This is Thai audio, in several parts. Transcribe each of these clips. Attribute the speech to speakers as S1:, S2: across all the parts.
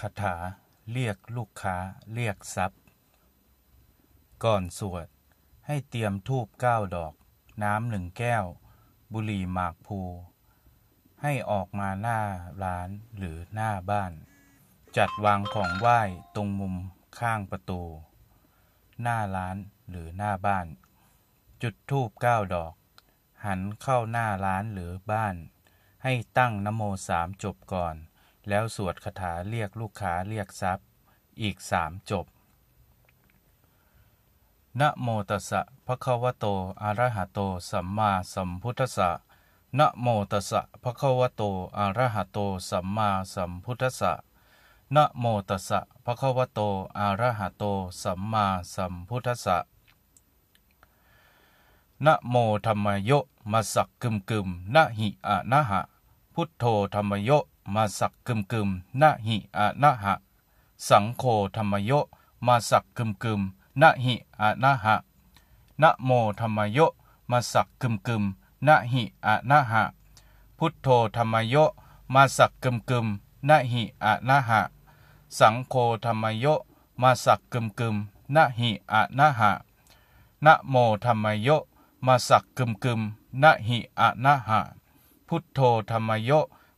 S1: คาถาเรียกลูกค้าเรียกทรัพย์ ก่อนสวด ให้เตรียมทูบเก้าดอก น้ำหนึ่งแก้ว บุหรี่หมากภูให้ออกมาหน้าร้านหรือหน้าบ้าน จัดวางของไหว้ตรงมุมข้างประตู หน้าร้านหรือหน้าบ้าน จุดทูบเก้าดอก หันเข้าหน้าร้านหรือบ้าน ให้ตั้งนโมสามจบก่อน แล้วสวดคาถาเรียกลูกค้าเรียกทรัพย์ อีกสามจบ นะโมตัสสะภะคะวะโต อะระหะโต สัมมาสัมพุทธัสสะ นะโมตัสสะภะคะวะโต อะระหะโต สัมมาสัมพุทธัสสะ นะโมตัสสะภะคะวะโต อะระหะโต สัมมาสัมพุทธัสสะนะโมธรรมโยมาสักกึมกึมนะหิอะนะหะ พุทโธธรรมโย มาสักกึมกึมนะหิอะนะหะ สังโฆธรรมโยมาสักกึมกึมนะหิอะนะหะนะโมธรรมโยมาสักกึมกึมนะหิอะนะหะ พุทโธธรรมโยมาสักกึมกึมนะหิอะนะหะ สังโฆธรรมโยมาสักกึมกึมนะหิอะนะหะนะโมธรรมโยมาสักกึมกึมนะหิอะนะหะ พุทโธธรรมโย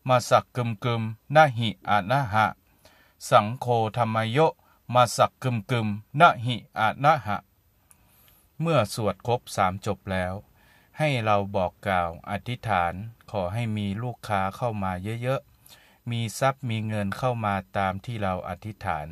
S1: มาสักกึมกึมนะหิอานาหะ สังโคธรรมโยมาสักกึมกึมนะหิอานาหะ เมื่อสวดครบสามจบแล้ว ให้เราบอกกล่าวอธิษฐานขอให้มีลูกค้าเข้ามาเยอะๆ มีทรัพย์มีเงินเข้ามาตามที่เราอธิษฐาน